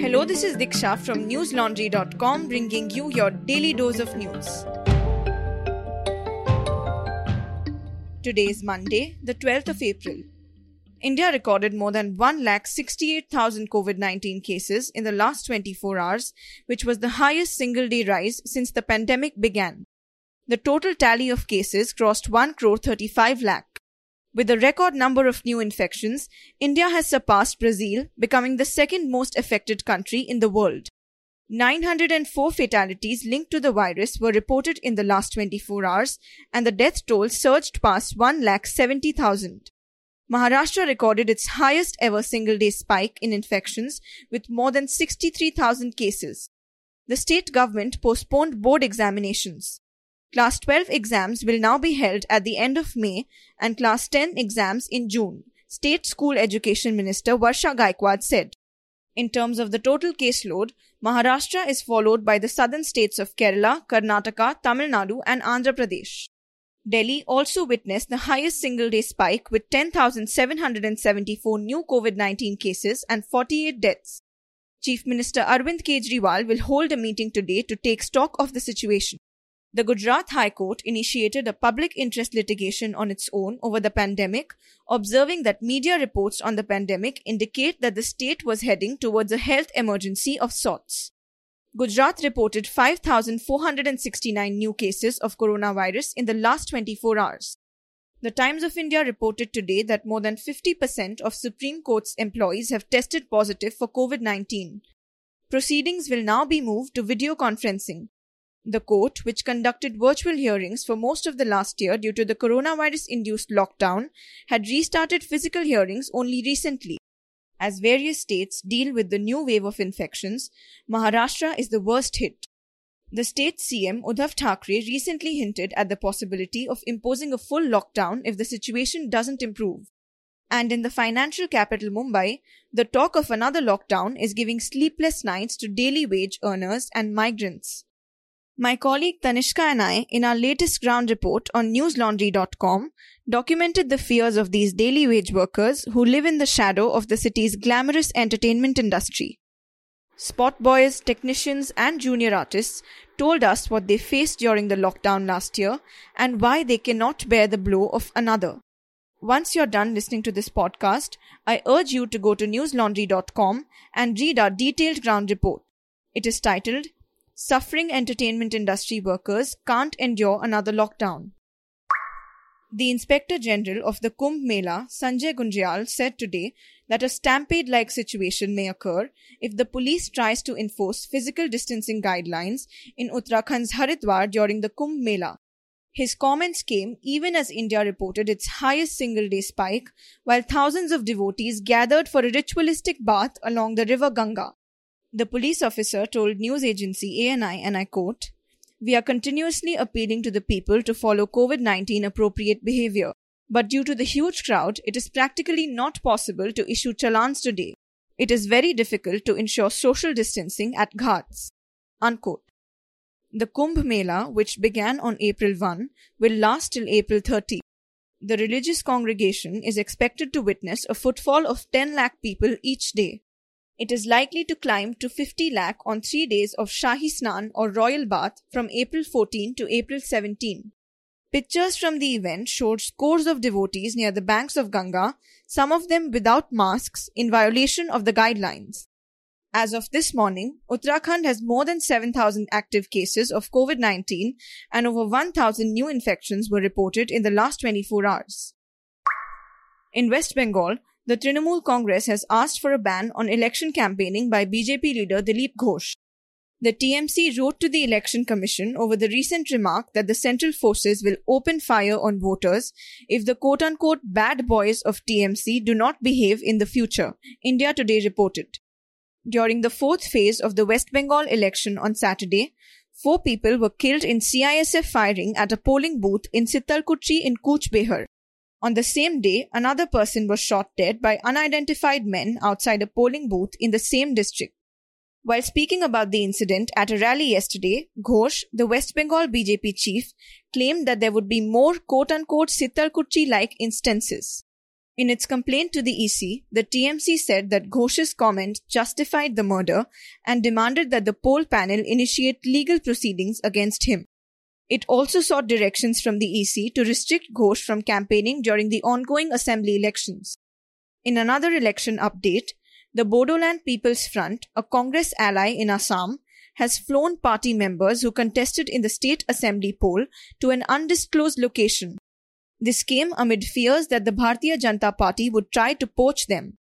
Hello, this is Diksha from newslaundry.com bringing you your daily dose of news. Today is Monday, the 12th of April. India recorded more than 1,68,000 COVID 19 cases in the last 24 hours, which was the highest single day rise since the pandemic began. The total tally of cases crossed 1 crore 35 lakh. With a record number of new infections, India has surpassed Brazil, becoming the second most affected country in the world. 904 fatalities linked to the virus were reported in the last 24 hours, and the death toll surged past 1,70,000. Maharashtra recorded its highest ever single day spike in infections with more than 63,000 cases. The state government postponed board examinations. Class 12 exams will now be held at the end of May and Class 10 exams in June, State School Education Minister Varsha Gaikwad said. In terms of the total caseload, Maharashtra is followed by the southern states of Kerala, Karnataka, Tamil Nadu, and Andhra Pradesh. Delhi also witnessed the highest single day spike with 10,774 new COVID 19 cases and 48 deaths. Chief Minister Arvind Kejriwal will hold a meeting today to take stock of the situation. The Gujarat High Court initiated a public interest litigation on its own over the pandemic, observing that media reports on the pandemic indicate that the state was heading towards a health emergency of sorts. Gujarat reported 5,469 new cases of coronavirus in the last 24 hours. The Times of India reported today that more than 50% of Supreme Court's employees have tested positive for COVID 19. Proceedings will now be moved to video conferencing. The court, which conducted virtual hearings for most of the last year due to the coronavirus induced lockdown, had restarted physical hearings only recently. As various states deal with the new wave of infections, Maharashtra is the worst hit. The state CM Uddhav Thackeray recently hinted at the possibility of imposing a full lockdown if the situation doesn't improve. And in the financial capital Mumbai, the talk of another lockdown is giving sleepless nights to daily wage earners and migrants. My colleague Tanishka and I, in our latest ground report on newslaundry.com, documented the fears of these daily wage workers who live in the shadow of the city's glamorous entertainment industry. Spot boys, technicians, and junior artists told us what they faced during the lockdown last year and why they cannot bear the blow of another. Once you're done listening to this podcast, I urge you to go to newslaundry.com and read our detailed ground report. It is titled Suffering Entertainment Industry Workers Can't Endure Another Lockdown. The Inspector General of the Kumbh Mela, Sanjay Gunjal, said today that a stampede like situation may occur if the police tries to enforce physical distancing guidelines in Uttarakhand's Haridwar during the Kumbh Mela. His comments came even as India reported its highest single day spike, while thousands of devotees gathered for a ritualistic bath along the river Ganga. The police officer told news agency ANI, and I quote, We are continuously appealing to the people to follow COVID 19 appropriate behavior. But due to the huge crowd, it is practically not possible to issue challans today. It is very difficult to ensure social distancing at ghats. Unquote. The Kumbh Mela, which began on April 1, will last till April 30. The religious congregation is expected to witness a footfall of 10 lakh people each day. It is likely to climb to 50 lakh on three days of Shahi Snan or royal bath from April 14 to April 17. Pictures from the event showed scores of devotees near the banks of Ganga, some of them without masks in violation of the guidelines. As of this morning, Uttarakhand has more than 7,000 active cases of COVID 19 and over 1,000 new infections were reported in the last 24 hours. In West Bengal, the Trinamool Congress has asked for a ban on election campaigning by BJP leader Dilip Ghosh. The TMC wrote to the Election Commission over the recent remark that the central forces will open fire on voters if the quote unquote bad boys of TMC do not behave in the future, India Today reported. During the fourth phase of the West Bengal election on Saturday, four people were killed in CISF firing at a polling booth in Sitalkuchi in Cooch Behar. On the same day, another person was shot dead by unidentified men outside a polling booth in the same district. While speaking about the incident at a rally yesterday, Ghosh, the West Bengal BJP chief, claimed that there would be more quote unquote Sitalkuchi like instances. In its complaint to the EC, the TMC said that Ghosh's comment justified the murder and demanded that the poll panel initiate legal proceedings against him. It also sought directions from the EC to restrict Ghosh from campaigning during the ongoing assembly elections. In another election update, the Bodoland People's Front, a Congress ally in Assam, has flown party members who contested in the state assembly poll to an undisclosed location this came amid fears that the Bharatiya Janata Party would try to poach them.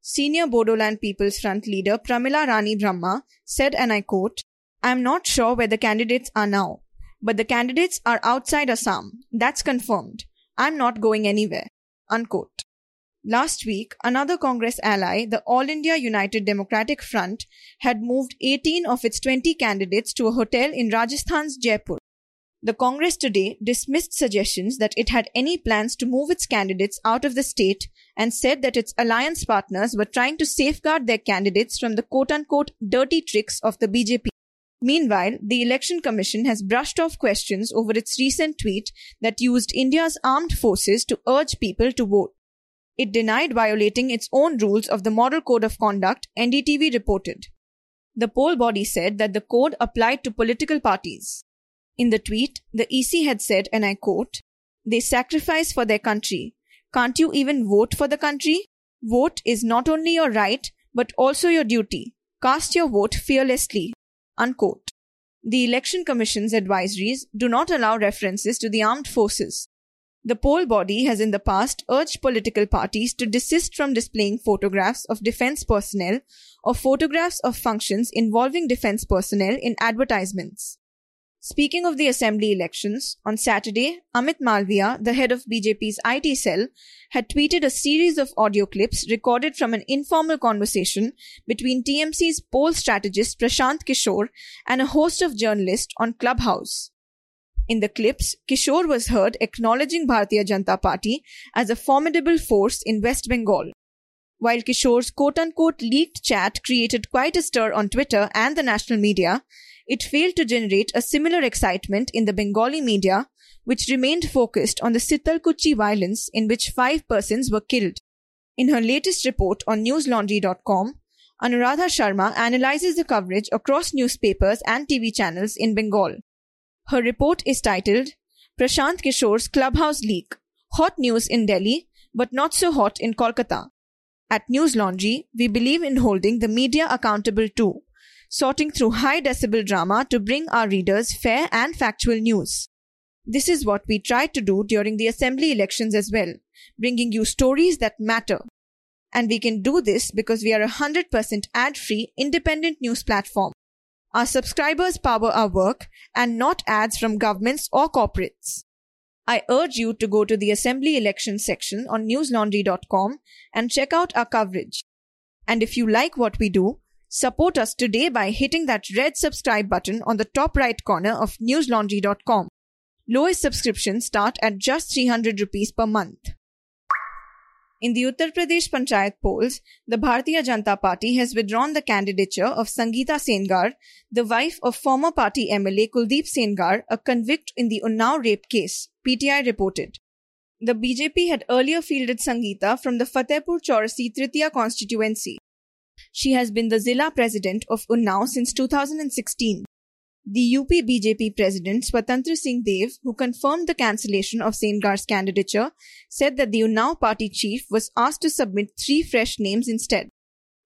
Senior Bodoland People's Front leader Pramila Rani Brahma said, and I quote, I am not sure where the candidates are now, but the candidates are outside Assam. That's confirmed. I'm not going anywhere. Unquote. Last week, another Congress ally, the All India United Democratic Front, had moved 18 of its 20 candidates to a hotel in Rajasthan's Jaipur. The Congress today dismissed suggestions that it had any plans to move its candidates out of the state and said that its alliance partners were trying to safeguard their candidates from the quote unquote dirty tricks of the BJP. Meanwhile, the Election Commission has brushed off questions over its recent tweet that used India's armed forces to urge people to vote. It denied violating its own rules of the Model Code of Conduct, NDTV reported. The poll body said that the code applied to political parties. In the tweet, the EC had said, and I quote, They sacrifice for their country. Can't you even vote for the country? Vote is not only your right, but also your duty. Cast your vote fearlessly. Unquote. The Election Commission's advisories do not allow references to the armed forces. The poll body has in the past urged political parties to desist from displaying photographs of defense personnel or photographs of functions involving defense personnel in advertisements. Speaking of the assembly elections, on Saturday, Amit Malviya, the head of BJP's IT cell, had tweeted a series of audio clips recorded from an informal conversation between TMC's poll strategist Prashant Kishore and a host of journalists on Clubhouse. In the clips, Kishore was heard acknowledging Bharatiya Janata Party as a formidable force in West Bengal. While Kishore's quote unquote leaked chat created quite a stir on Twitter and the national media, it failed to generate a similar excitement in the Bengali media, which remained focused on the Sitalkuchi violence in which five persons were killed. In her latest report on newslaundry.com, Anuradha Sharma analyzes the coverage across newspapers and TV channels in Bengal. Her report is titled Prashant Kishore's Clubhouse Leak Hot News in Delhi, but not so hot in Kolkata. At News Laundry, we believe in holding the media accountable too sorting through high decibel drama to bring our readers fair and factual news. This is what we tried to do during the assembly elections as well, bringing you stories that matter. And we can do this because we are a 100% ad free independent news platform. Our subscribers power our work and not ads from governments or corporates. I urge you to go to the assembly election section on newslaundry.com and check out our coverage. And if you like what we do, Support us today by hitting that red subscribe button on the top right corner of newslaundry.com. Lowest subscriptions start at just 300 rupees per month. In the Uttar Pradesh Panchayat polls, the Bharatiya Janata Party has withdrawn the candidature of Sangeeta Sengar, the wife of former party MLA Kuldeep Sengar, a convict in the Unnao rape case, PTI reported. The BJP had earlier fielded Sangeeta from the Fatehpur Chaurasi Tritiya constituency. She has been the Zilla president of Unnao since 2016. The UP BJP president Swatantra Singh Dev, who confirmed the cancellation of Sengar's candidature, said that the Unnao party chief was asked to submit three fresh names instead.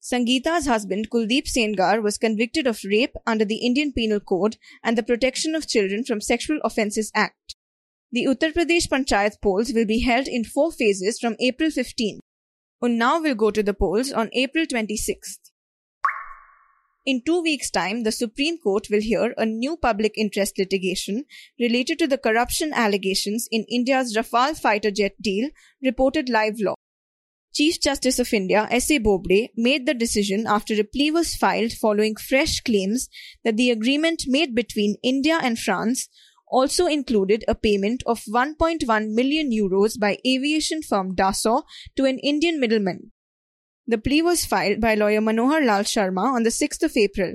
Sangeeta's husband Kuldeep Sengar was convicted of rape under the Indian Penal Code and the Protection of Children from Sexual Offences Act. The Uttar Pradesh Panchayat polls will be held in four phases from April 15. Unnao will go to the polls on April 26th. In two weeks' time, the Supreme Court will hear a new public interest litigation related to the corruption allegations in India's Rafale fighter jet deal, reported Live Law. Chief Justice of India S.A. Bobde made the decision after a plea was filed following fresh claims that the agreement made between India and France also included a payment of 1.1 million euros by aviation firm Dassault to an Indian middleman. The plea was filed by lawyer Manohar Lal Sharma on the 6th of April.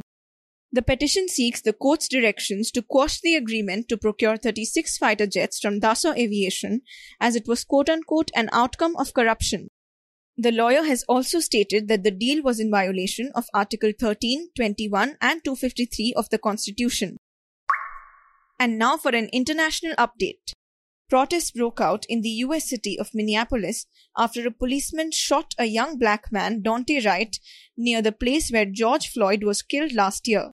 The petition seeks the court's directions to quash the agreement to procure 36 fighter jets from Dassault Aviation as it was quote unquote an outcome of corruption. The lawyer has also stated that the deal was in violation of Article 13, 21, and 253 of the Constitution. And now for an international update. Protests broke out in the US city of Minneapolis after a policeman shot a young black man, Daunte Wright, near the place where George Floyd was killed last year.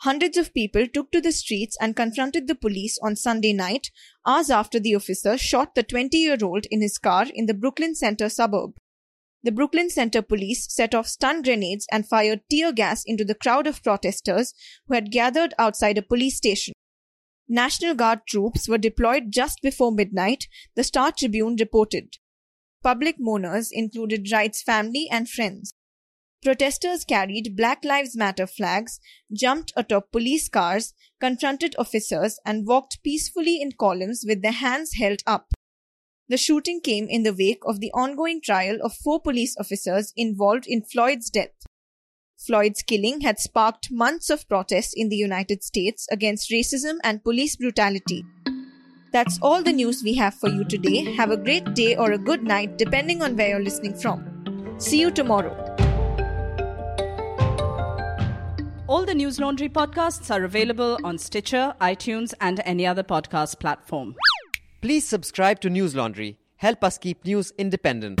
Hundreds of people took to the streets and confronted the police on Sunday night, hours after the officer shot the 20 year old in his car in the Brooklyn Center suburb. The Brooklyn Center police set off stun grenades and fired tear gas into the crowd of protesters who had gathered outside a police station. National Guard troops were deployed just before midnight, the Star Tribune reported. Public mourners included Wright's family and friends. Protesters carried Black Lives Matter flags, jumped atop police cars, confronted officers, and walked peacefully in columns with their hands held up. The shooting came in the wake of the ongoing trial of four police officers involved in Floyd's death. Floyd's killing had sparked months of protests in the United States against racism and police brutality. That's all the news we have for you today. Have a great day or a good night, depending on where you're listening from. See you tomorrow. All the News Laundry podcasts are available on Stitcher, iTunes, and any other podcast platform. Please subscribe to News Laundry. Help us keep news independent.